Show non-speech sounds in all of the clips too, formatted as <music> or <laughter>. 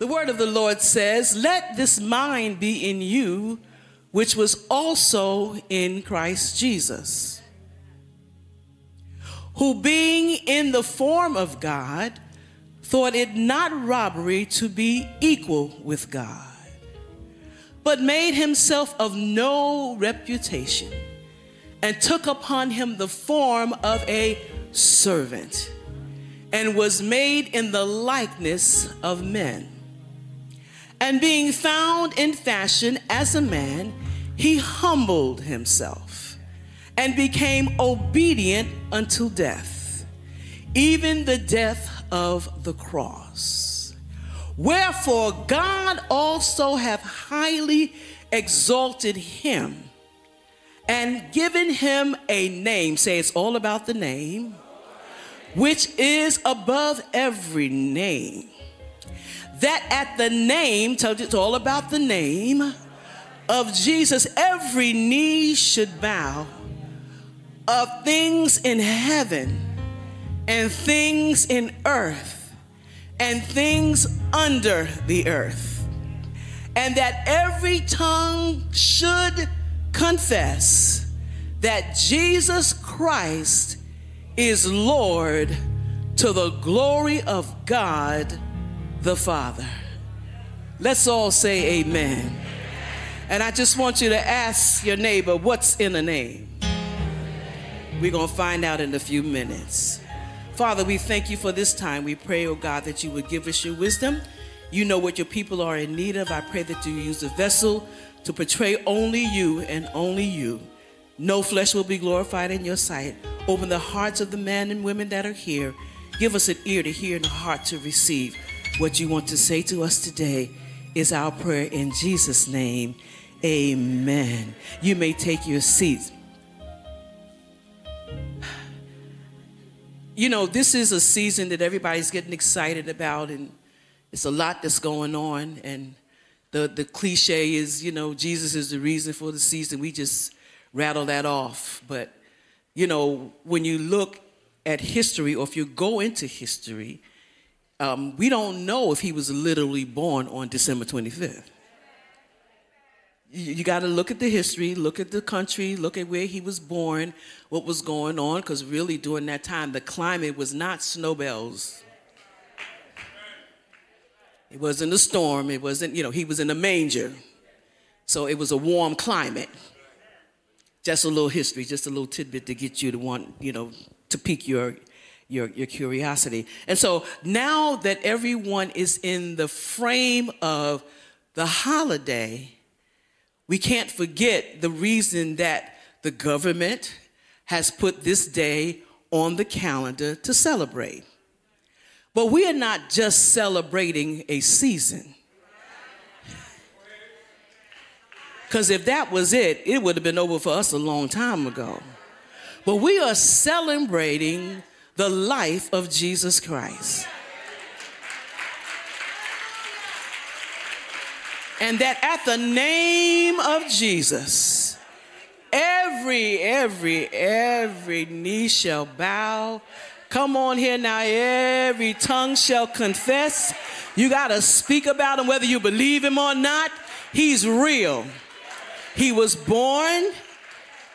The word of the Lord says, Let this mind be in you, which was also in Christ Jesus, who being in the form of God, thought it not robbery to be equal with God, but made himself of no reputation, and took upon him the form of a servant, and was made in the likeness of men. And being found in fashion as a man, he humbled himself and became obedient until death, even the death of the cross. Wherefore God also hath highly exalted him and given him a name. Say it's all about the name, which is above every name. That at the name, it's all about the name of Jesus, every knee should bow of things in heaven and things in earth and things under the earth, and that every tongue should confess that Jesus Christ is Lord to the glory of God the Father. Let's all say amen. And I just want you to ask your neighbor, what's in a name? We're going to find out in a few minutes. Father, we thank you for this time. We pray, oh God, that you would give us your wisdom. You know what your people are in need of. I pray that you use the vessel to portray only you and only you. No flesh will be glorified in your sight. Open the hearts of the men and women that are here. Give us an ear to hear and a heart to receive what you want to say to us today is our prayer in Jesus' name. Amen. You may take your seats. You know, this is a season that everybody's getting excited about, and it's a lot that's going on. And the, the cliche is, you know, Jesus is the reason for the season. We just rattle that off. But, you know, when you look at history, or if you go into history, um, we don't know if he was literally born on December 25th. You, got to look at the history, look at the country, look at where he was born, what was going on, because really during that time, the climate was not snowbells. It wasn't a storm, it wasn't, you know, he was in a manger. So it was a warm climate. Just a little history, just a little tidbit to get you to want, you know, to pique your, your, your curiosity. And so now that everyone is in the frame of the holiday, we can't forget the reason that the government has put this day on the calendar to celebrate. But we are not just celebrating a season. Because if that was it, it would have been over for us a long time ago. But we are celebrating the life of Jesus Christ. And that at the name of Jesus, every, every, every knee shall bow. Come on here now, every tongue shall confess. You got to speak about him whether you believe him or not. He's real. He was born,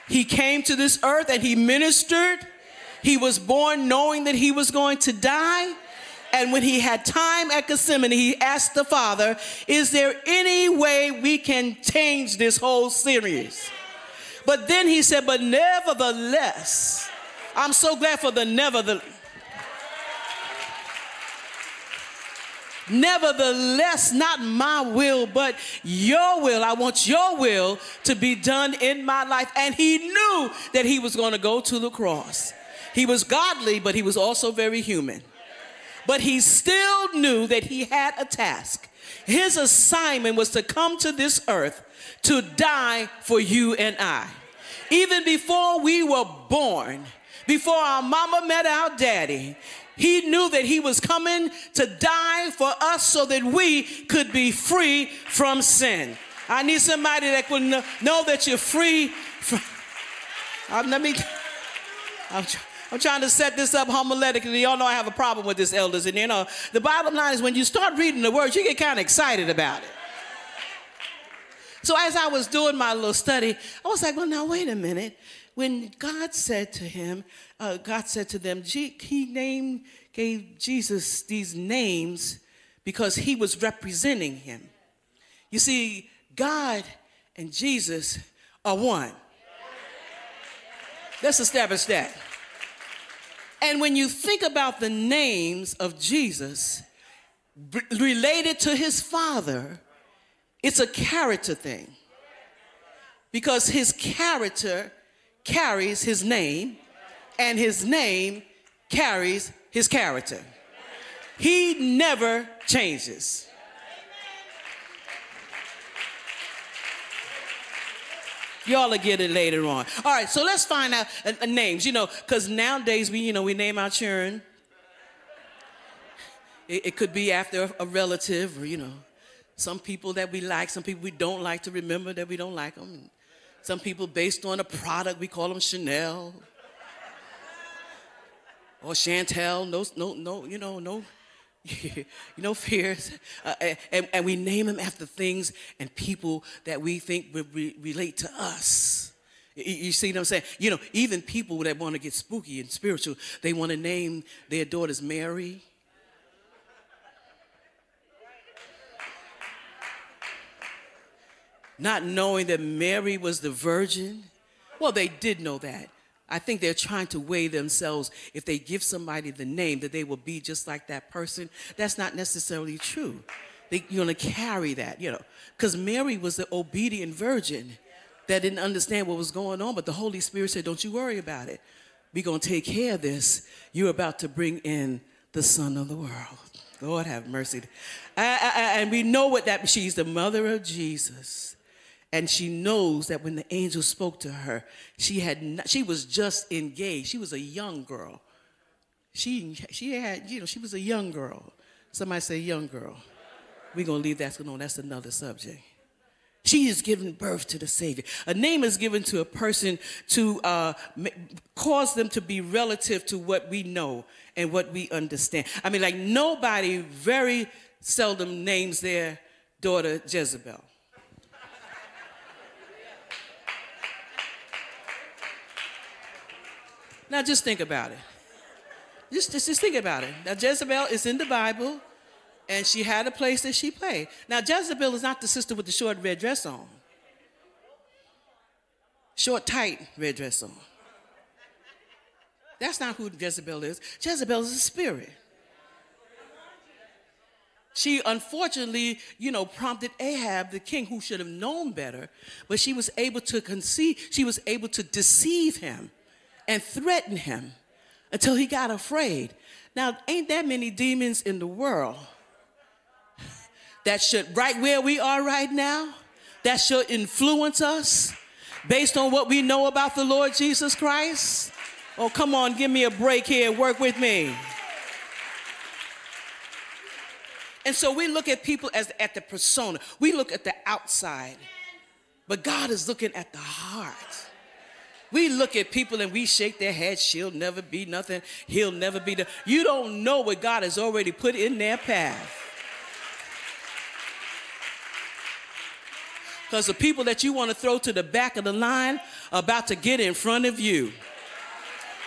he came to this earth and he ministered he was born knowing that he was going to die. And when he had time at Gethsemane, he asked the Father, Is there any way we can change this whole series? But then he said, But nevertheless, I'm so glad for the nevertheless. Nevertheless, not my will, but your will. I want your will to be done in my life. And he knew that he was going to go to the cross. He was godly, but he was also very human. But he still knew that he had a task. His assignment was to come to this earth to die for you and I. Even before we were born, before our mama met our daddy, he knew that he was coming to die for us so that we could be free from sin. I need somebody that will know, that you're free from. Um, let me. I'm, I'm trying to set this up homiletically. Y'all know I have a problem with this, elders. And you know, the bottom line is when you start reading the words, you get kind of excited about it. So as I was doing my little study, I was like, well, now wait a minute. When God said to him, uh, God said to them, He named, gave Jesus these names because he was representing him. You see, God and Jesus are one. Let's establish that. And when you think about the names of Jesus related to his father, it's a character thing. Because his character carries his name, and his name carries his character. He never changes. Y'all will get it later on. All right, so let's find out uh, uh, names, you know, because nowadays we, you know, we name our children. It, it could be after a relative or, you know, some people that we like, some people we don't like to remember that we don't like them. Some people based on a product, we call them Chanel or Chantel. No, no, no, you know, no <laughs> you know, fears. Uh, and, and, we name them after things and people that we think would re- relate to us. You, see what I'm saying? You know, even people that want to get spooky and spiritual, they want to name their daughters Mary. Not knowing that Mary was the virgin. Well, they did know that. I think they're trying to weigh themselves. If they give somebody the name, that they will be just like that person. That's not necessarily true. They, you're going to carry that, you know. Because Mary was the obedient virgin that didn't understand what was going on, but the Holy Spirit said, Don't you worry about it. We're going to take care of this. You're about to bring in the Son of the world. Lord have mercy. I, I, and we know what that she's the mother of Jesus and she knows that when the angel spoke to her she had not, she was just engaged. She was a young girl. She she had you know she was a young girl. Somebody say young girl. We're going to leave that alone. That's another subject. She is giving birth to the savior. A name is given to a person to uh, cause them to be relative to what we know and what we understand. I mean like nobody very seldom names their daughter jezebel Now just think about it. Just, just, just think about it. Now Jezebel is in the Bible, and she had a place that she played. Now Jezebel is not the sister with the short red dress on. Short, tight red dress on. That's not who Jezebel is. Jezebel is a spirit. She unfortunately, you know, prompted Ahab, the king, who should have known better, but she was able to conceive, she was able to deceive him and threatened him until he got afraid. Now, ain't that many demons in the world that should, right where we are right now, that should influence us based on what we know about the Lord Jesus Christ? Oh, come on, give me a break here, work with me. And so we look at people as at the persona. We look at the outside. But God is looking at the heart. We look at people and we shake their heads. She'll never be nothing. He'll never be the. You don't know what God has already put in their path. Because the people that you want to throw to the back of the line are about to get in front of you.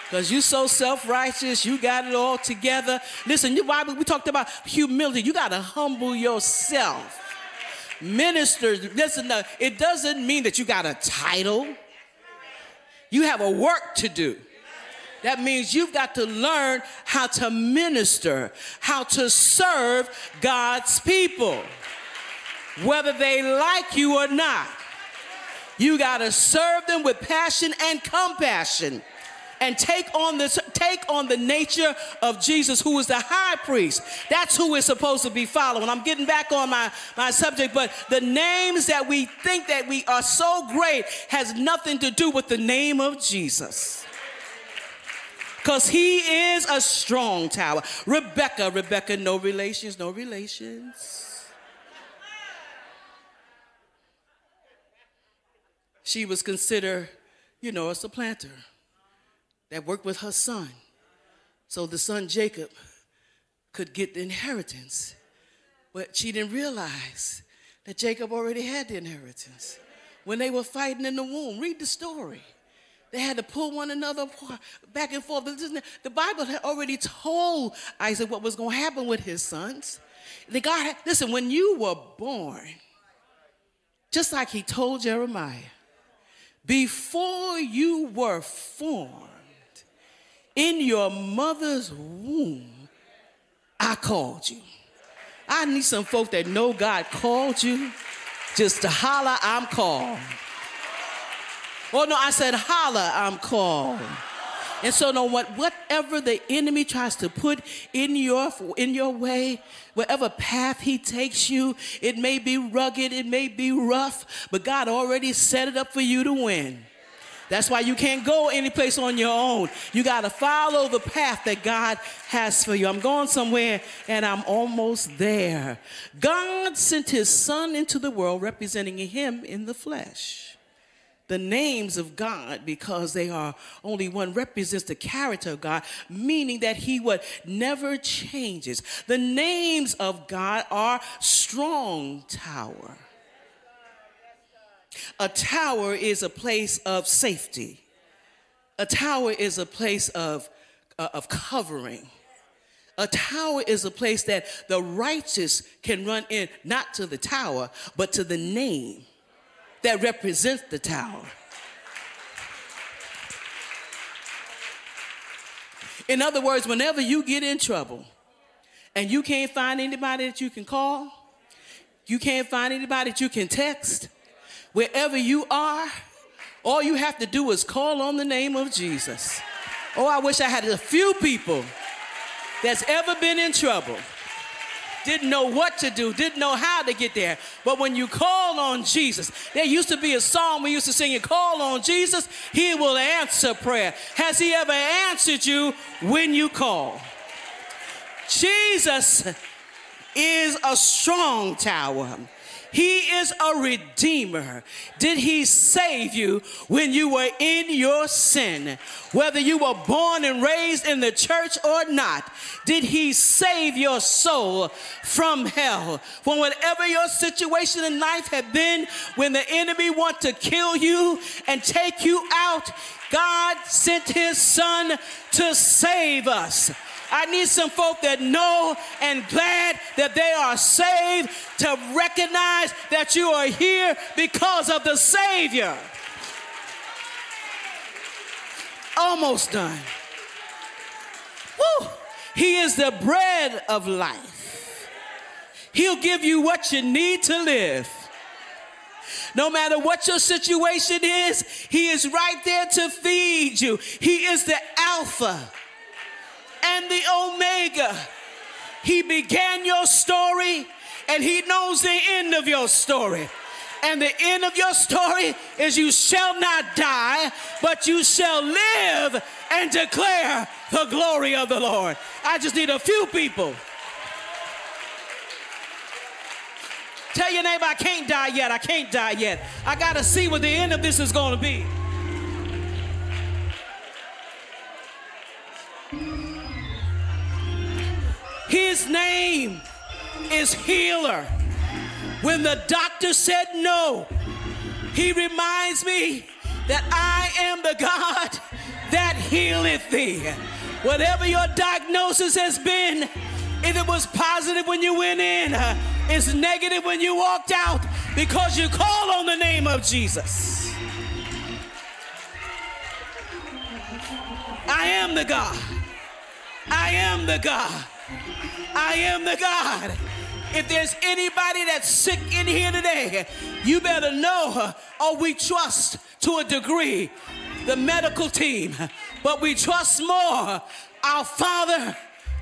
Because you're so self righteous, you got it all together. Listen, why we talked about humility. You got to humble yourself. Ministers, listen, uh, it doesn't mean that you got a title. You have a work to do. That means you've got to learn how to minister, how to serve God's people, whether they like you or not. You got to serve them with passion and compassion and take on this take on the nature of Jesus who is the high priest. That's who we're supposed to be following. I'm getting back on my, my subject, but the names that we think that we are so great has nothing to do with the name of Jesus. Because he is a strong tower. Rebecca, Rebecca, no relations, no relations. She was considered, you know, a supplanter that worked with her son. so the son Jacob could get the inheritance. But she didn't realize that Jacob already had the inheritance. When they were fighting in the womb, read the story. They had to pull one another back and forth. The Bible had already told Isaac what was going to happen with his sons. The God, had, listen, when you were born, just like he told Jeremiah, before you were formed in your mother's womb, I called you. I need some folk that know God called you just to holler, I'm called. Oh no, I said holler, I'm called. And so no what whatever the enemy tries to put in your in your way, whatever path he takes you, it may be rugged, it may be rough, but God already set it up for you to win. That's why you can't go any place on your own. You got to follow the path that God has for you. I'm going somewhere and I'm almost there. God sent his son into the world representing him in the flesh. The names of God, because they are only one, represents the character of God, meaning that he would never changes. The names of God are strong tower a tower is a place of safety. A tower is a place of, uh, of covering. A tower is a place that the righteous can run in, not to the tower, but to the name that represents the tower. In other words, whenever you get in trouble and you can't find anybody that you can call, you can't find anybody that you can text, Wherever you are, all you have to do is call on the name of Jesus. Oh, I wish I had a few people that's ever been in trouble, didn't know what to do, didn't know how to get there. But when you call on Jesus, there used to be a song we used to sing, you call on Jesus, he will answer prayer. Has he ever answered you when you call? Jesus is a strong tower. He is a redeemer. Did he save you when you were in your sin? Whether you were born and raised in the church or not, did he save your soul from hell? From whatever your situation in life had been, when the enemy want to kill you and take you out, God sent his son to save us. I need some folk that know and glad that they are saved to recognize that you are here because of the Savior. Almost done. Woo. He is the bread of life. He'll give you what you need to live. No matter what your situation is, He is right there to feed you. He is the Alpha and the Omega. He began your story and He knows the end of your story. And the end of your story is you shall not die, but you shall live and declare the glory of the Lord. I just need a few people. Tell your neighbor, I can't die yet. I can't die yet. I got to see what the end of this is going to be. His name is healer. When the doctor said no, he reminds me that I am the God that healeth thee. Whatever your diagnosis has been, if it was positive when you went in, uh, it's negative when you walked out because you call on the name of Jesus. I am the God. I am the God I am the God. If there's anybody that's sick in here today, you better know, or we trust to a degree the medical team, but we trust more our Father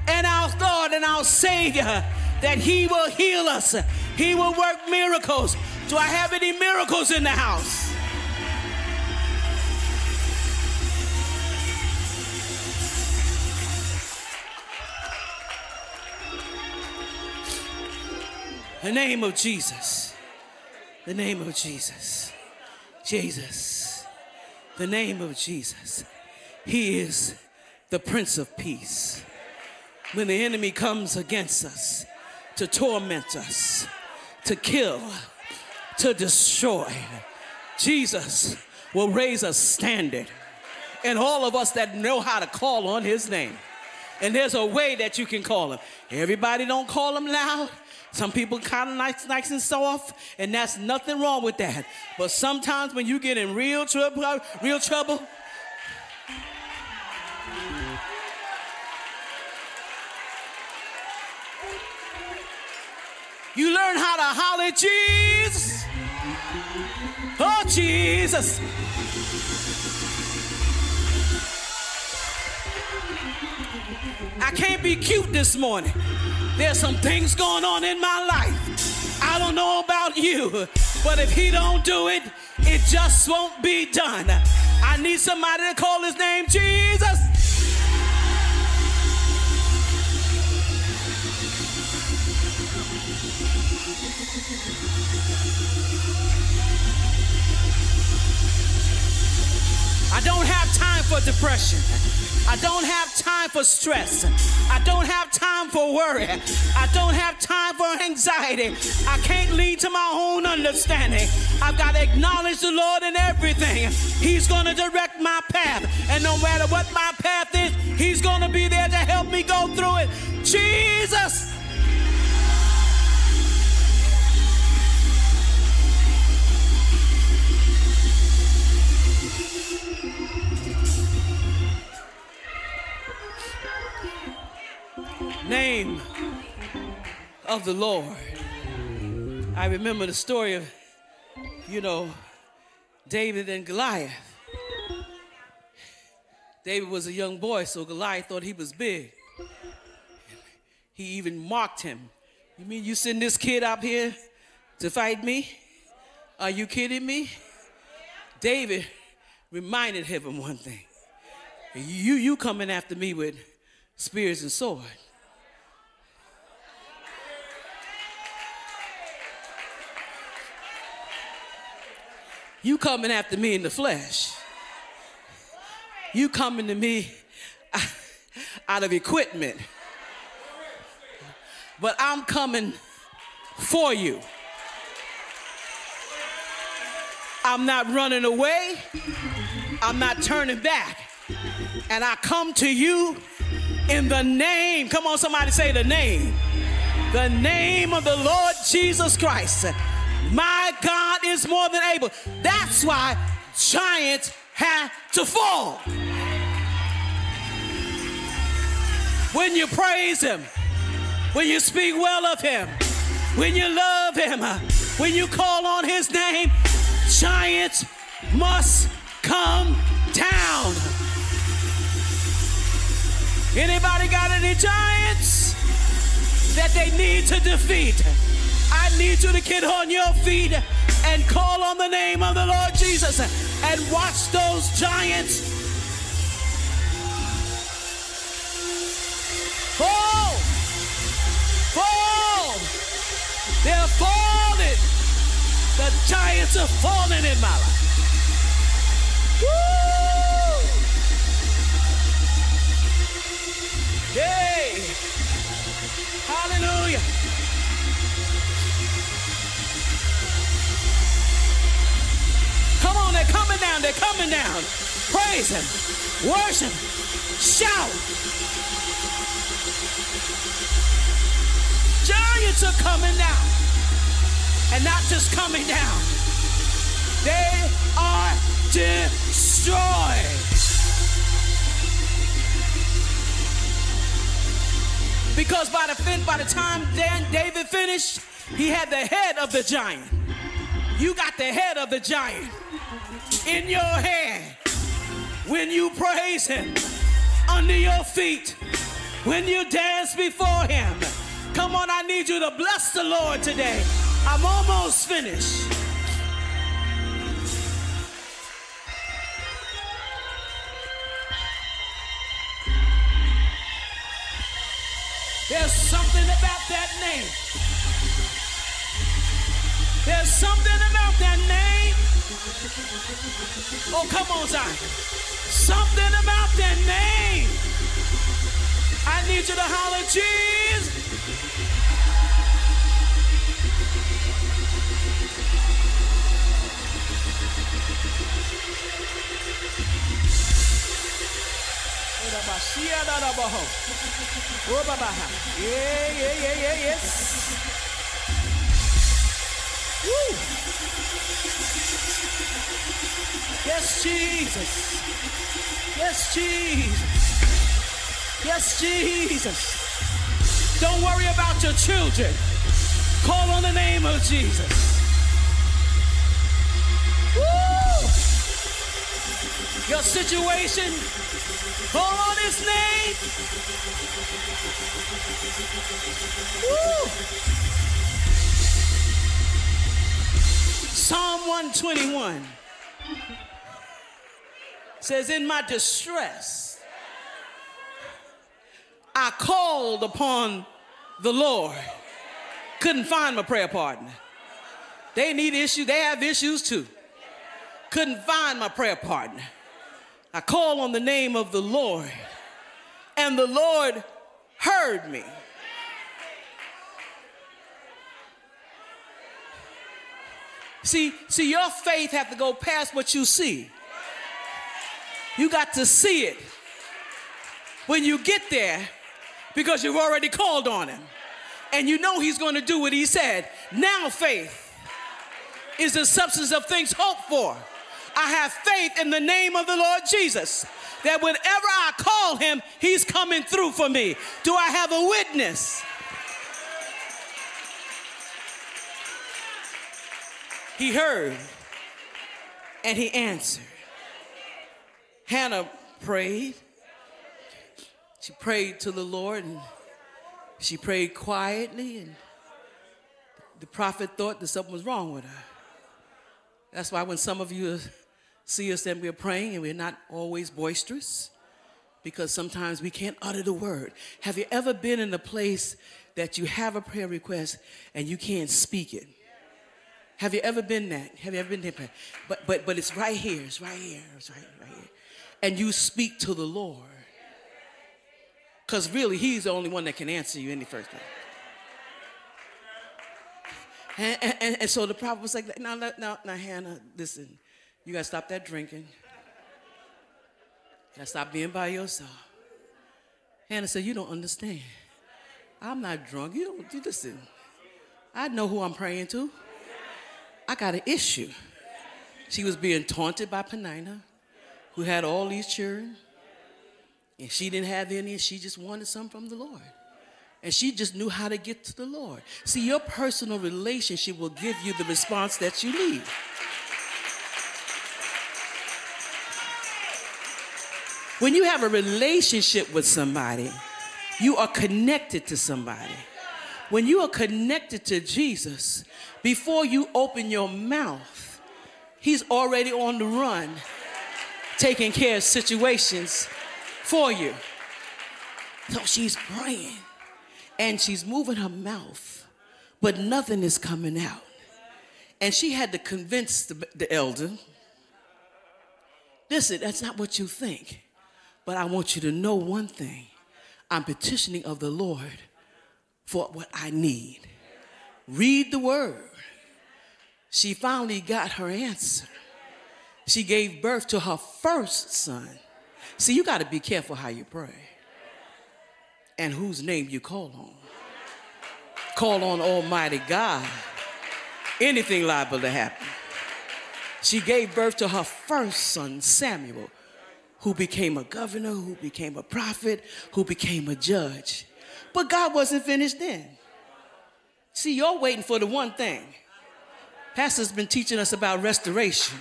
and our Lord and our Savior that He will heal us. He will work miracles. Do I have any miracles in the house? The name of Jesus. The name of Jesus. Jesus. The name of Jesus. He is the Prince of Peace. When the enemy comes against us to torment us, to kill, to destroy, Jesus will raise a standard. And all of us that know how to call on his name. And there's a way that you can call him. Everybody don't call him loud. Some people kind of nice, nice and soft, and that's nothing wrong with that. But sometimes when you get in real trouble, real trouble, you learn how to holler, Jesus. Oh, Jesus. I can't be cute this morning. There's some things going on in my life. I don't know about you, but if he don't do it, it just won't be done. I need somebody to call his name Jesus. I don't have time for depression. I don't have time for stress. I don't have time for worry. I don't have time for anxiety. I can't lead to my own understanding. I've got to acknowledge the Lord in everything. He's going to direct my path. And no matter what my path is, He's going to be there to help me go through it. Jesus! Name of the Lord. I remember the story of, you know, David and Goliath. David was a young boy, so Goliath thought he was big. He even mocked him. You mean you send this kid up here to fight me? Are you kidding me? David reminded him of one thing. You, you coming after me with spears and sword. You coming after me in the flesh. You coming to me <laughs> out of equipment. But I'm coming for you. I'm not running away. I'm not turning back. And I come to you in the name. Come on, somebody say the name. The name of the Lord Jesus Christ my God is more than able. That's why giants had to fall. When you praise Him, when you speak well of Him, when you love Him, uh, when you call on His name, giants must come down. Anybody got any giants that they need to defeat? I need you to get on your feet and call on the name of the Lord Jesus and watch those giants fall. Fall. They're falling. The giants are falling in my life. Woo! Hey. Down, they're coming down. Praise Him, worship, shout. Giants are coming down. And not just coming down, they are destroyed. Because by the, by the time Dan, David finished, he had the head of the giant. You got the head of the giant in your hand when you praise him under your feet when you dance before him. Come on i need you to bless the lord today. I'm almost finished. There's something about that name. There's something about that name. Oh, come on, Zion. Something about that name I need you to holler, Jesus. Yeah, yeah, yeah, yeah, yes. Woo. Yes, Jesus. Yes, Jesus. Yes, Jesus. Don't worry about your children. Call on the name of Jesus. Woo! Your situation, call on his name. Woo! Psalm 121 says, In my distress, I called upon the Lord. Couldn't find my prayer partner. They need issues, they have issues too. Couldn't find my prayer partner. I called on the name of the Lord, and the Lord heard me. See, see, your faith have to go past what you see. You got to see it when you get there because you've already called on him. And you know he's going to do what he said. Now faith is the substance of things hoped for. I have faith in the name of the Lord Jesus that whenever I call him, he's coming through for me. Do I have a witness? He heard and he answered. Hannah prayed. She prayed to the Lord and she prayed quietly, and the prophet thought that something was wrong with her. That's why when some of you see us and we're praying and we're not always boisterous, because sometimes we can't utter the word. Have you ever been in a place that you have a prayer request and you can't speak it? Have you ever been that? Have you ever been there? But but but it's right here. It's right here. It's right, right here. And you speak to the Lord. Because really, He's the only one that can answer you in the first place. And, and, and, so the prophet was like, now, now, now, Hannah, listen, you got to stop that drinking. You got to stop being by yourself. Hannah said, You don't understand. I'm not drunk. You don't, you listen. I know who I'm praying to. I got an issue. She was being taunted by Peninnah, who had all these children, and she didn't have any, and she just wanted some from the Lord. And she just knew how to get to the Lord. See, your personal relationship will give you the response that you need. When you have a relationship with somebody, you are connected to somebody. When you are connected to Jesus, before you open your mouth, He's already on the run, taking care of situations for you. So she's praying and she's moving her mouth, but nothing is coming out. And she had to convince the, the elder listen, that's not what you think, but I want you to know one thing. I'm petitioning of the Lord for what I need. Read the word. She finally got her answer. She gave birth to her first son. See, you got to be careful how you pray and whose name you call on. Call on Almighty God. Anything liable to happen. She gave birth to her first son, Samuel, who became a governor, who became a prophet, who became a judge. But God wasn't finished then. See, you're waiting for the one thing. Pastor's been teaching us about restoration.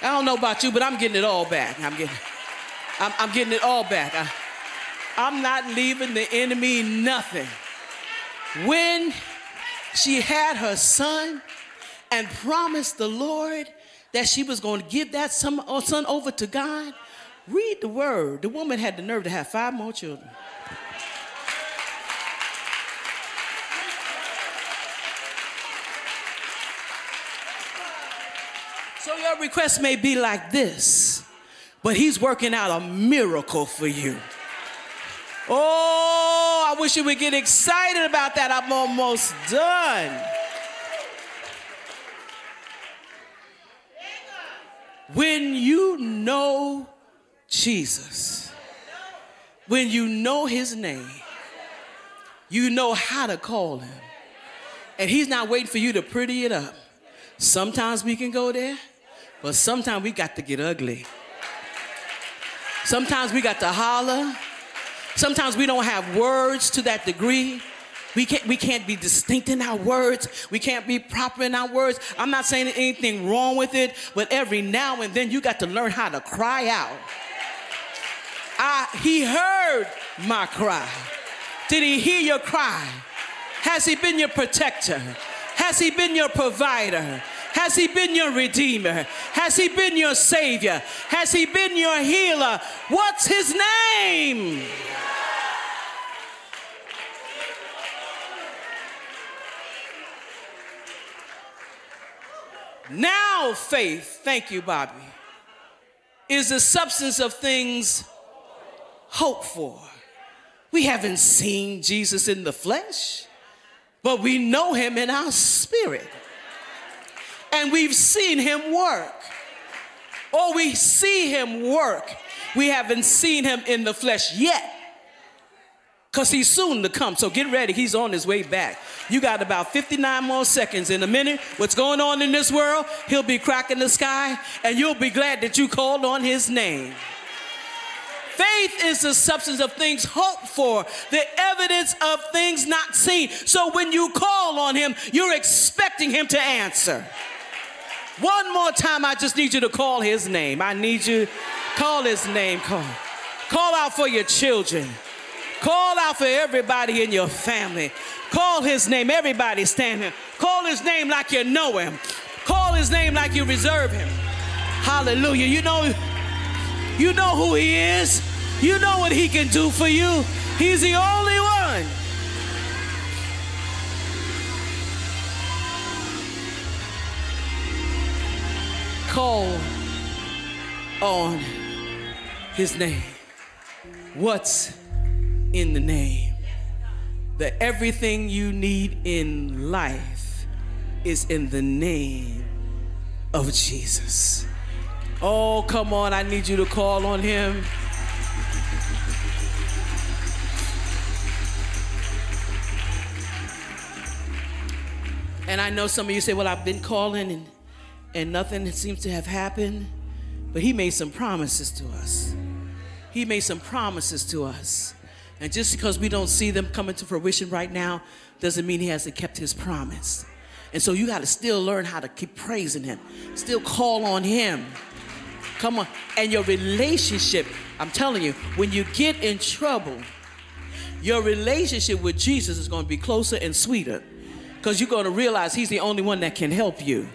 I don't know about you, but I'm getting it all back. I'm getting, I'm, I'm getting it all back. I, I'm not leaving the enemy nothing. When she had her son and promised the Lord that she was going to give that uh, son over to God, read the word. The woman had the nerve to have five more children. Request may be like this, but he's working out a miracle for you. Oh, I wish you would get excited about that. I'm almost done. When you know Jesus, when you know his name, you know how to call him. And he's not waiting for you to pretty it up. Sometimes we can go there, but sometimes we got to get ugly. Sometimes we got to holler. Sometimes we don't have words to that degree. We can't, we can't be distinct in our words. We can't be proper in our words. I'm not saying anything wrong with it, but every now and then you got to learn how to cry out. I, he heard my cry. Did he hear your cry? Has he been your protector? Has he been your provider? Has he been your redeemer? Has he been your savior? Has he been your healer? What's his name? Now, faith, thank you, Bobby, is the substance of things hoped for. We haven't seen Jesus in the flesh, but we know him in our spirit. And we've seen him work. Or we see him work. We haven't seen him in the flesh yet because he's soon to come. So get ready, he's on his way back. You got about 59 more seconds in a minute. What's going on in this world? He'll be cracking the sky, and you'll be glad that you called on his name. Faith is the substance of things hoped for, the evidence of things not seen. So when you call on him, you're expecting him to answer. One more time, I just need you to call his name. I need you call his name. Call. Call out for your children. Call out for everybody in your family. Call his name. Everybody stand here. Call his name like you know him. Call his name like you reserve him. Hallelujah. You know, you know who he is. You know what he can do for you. He's the only one. Call on his name. What's in the name. That everything you need in life is in the name of Jesus. Oh, come on, I need you to call on him. And I know some of you say, well, I've been calling and, and nothing seems to have happened. But he made some promises to us. He made some promises to us. And just because we don't see them coming to fruition right now doesn't mean he hasn't kept his promise. And so you got to still learn how to keep praising him, still call on him. Come on. And your relationship, I'm telling you, when you get in trouble, your relationship with Jesus is going to be closer and sweeter because you're going to realize he's the only one that can help you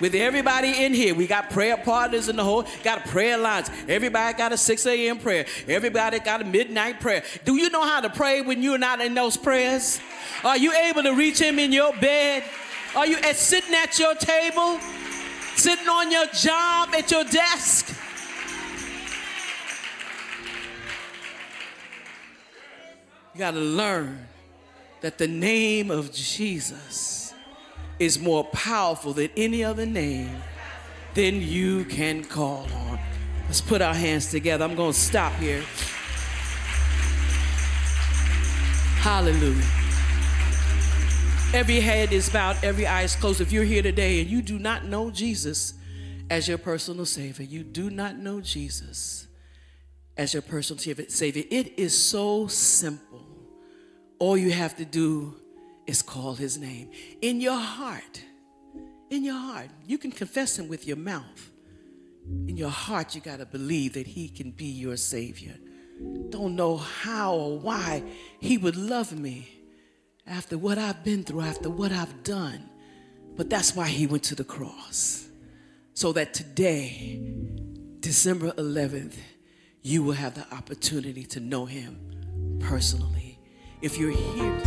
with everybody in here. We got prayer partners in the whole, got prayer lines. Everybody got a 6 a.m. prayer. Everybody got a midnight prayer. Do you know how to pray when you're not in those prayers? Are you able to reach him in your bed? Are you at, sitting at your table? Sitting on your job at your desk? You got to learn that the name of Jesus is more powerful than any other name, than you can call on. Let's put our hands together. I'm going to stop here. Hallelujah. Every head is bowed, every eye is closed. If you're here today and you do not know Jesus as your personal Savior, you do not know Jesus as your personal Savior, it is so simple. All you have to do is call his name. In your heart, in your heart, you can confess him with your mouth. In your heart, you got to believe that he can be your Savior. Don't know how or why he would love me after what I've been through, after what I've done. But that's why he went to the cross. So that today, December 11th, you will have the opportunity to know him personally. If you're here,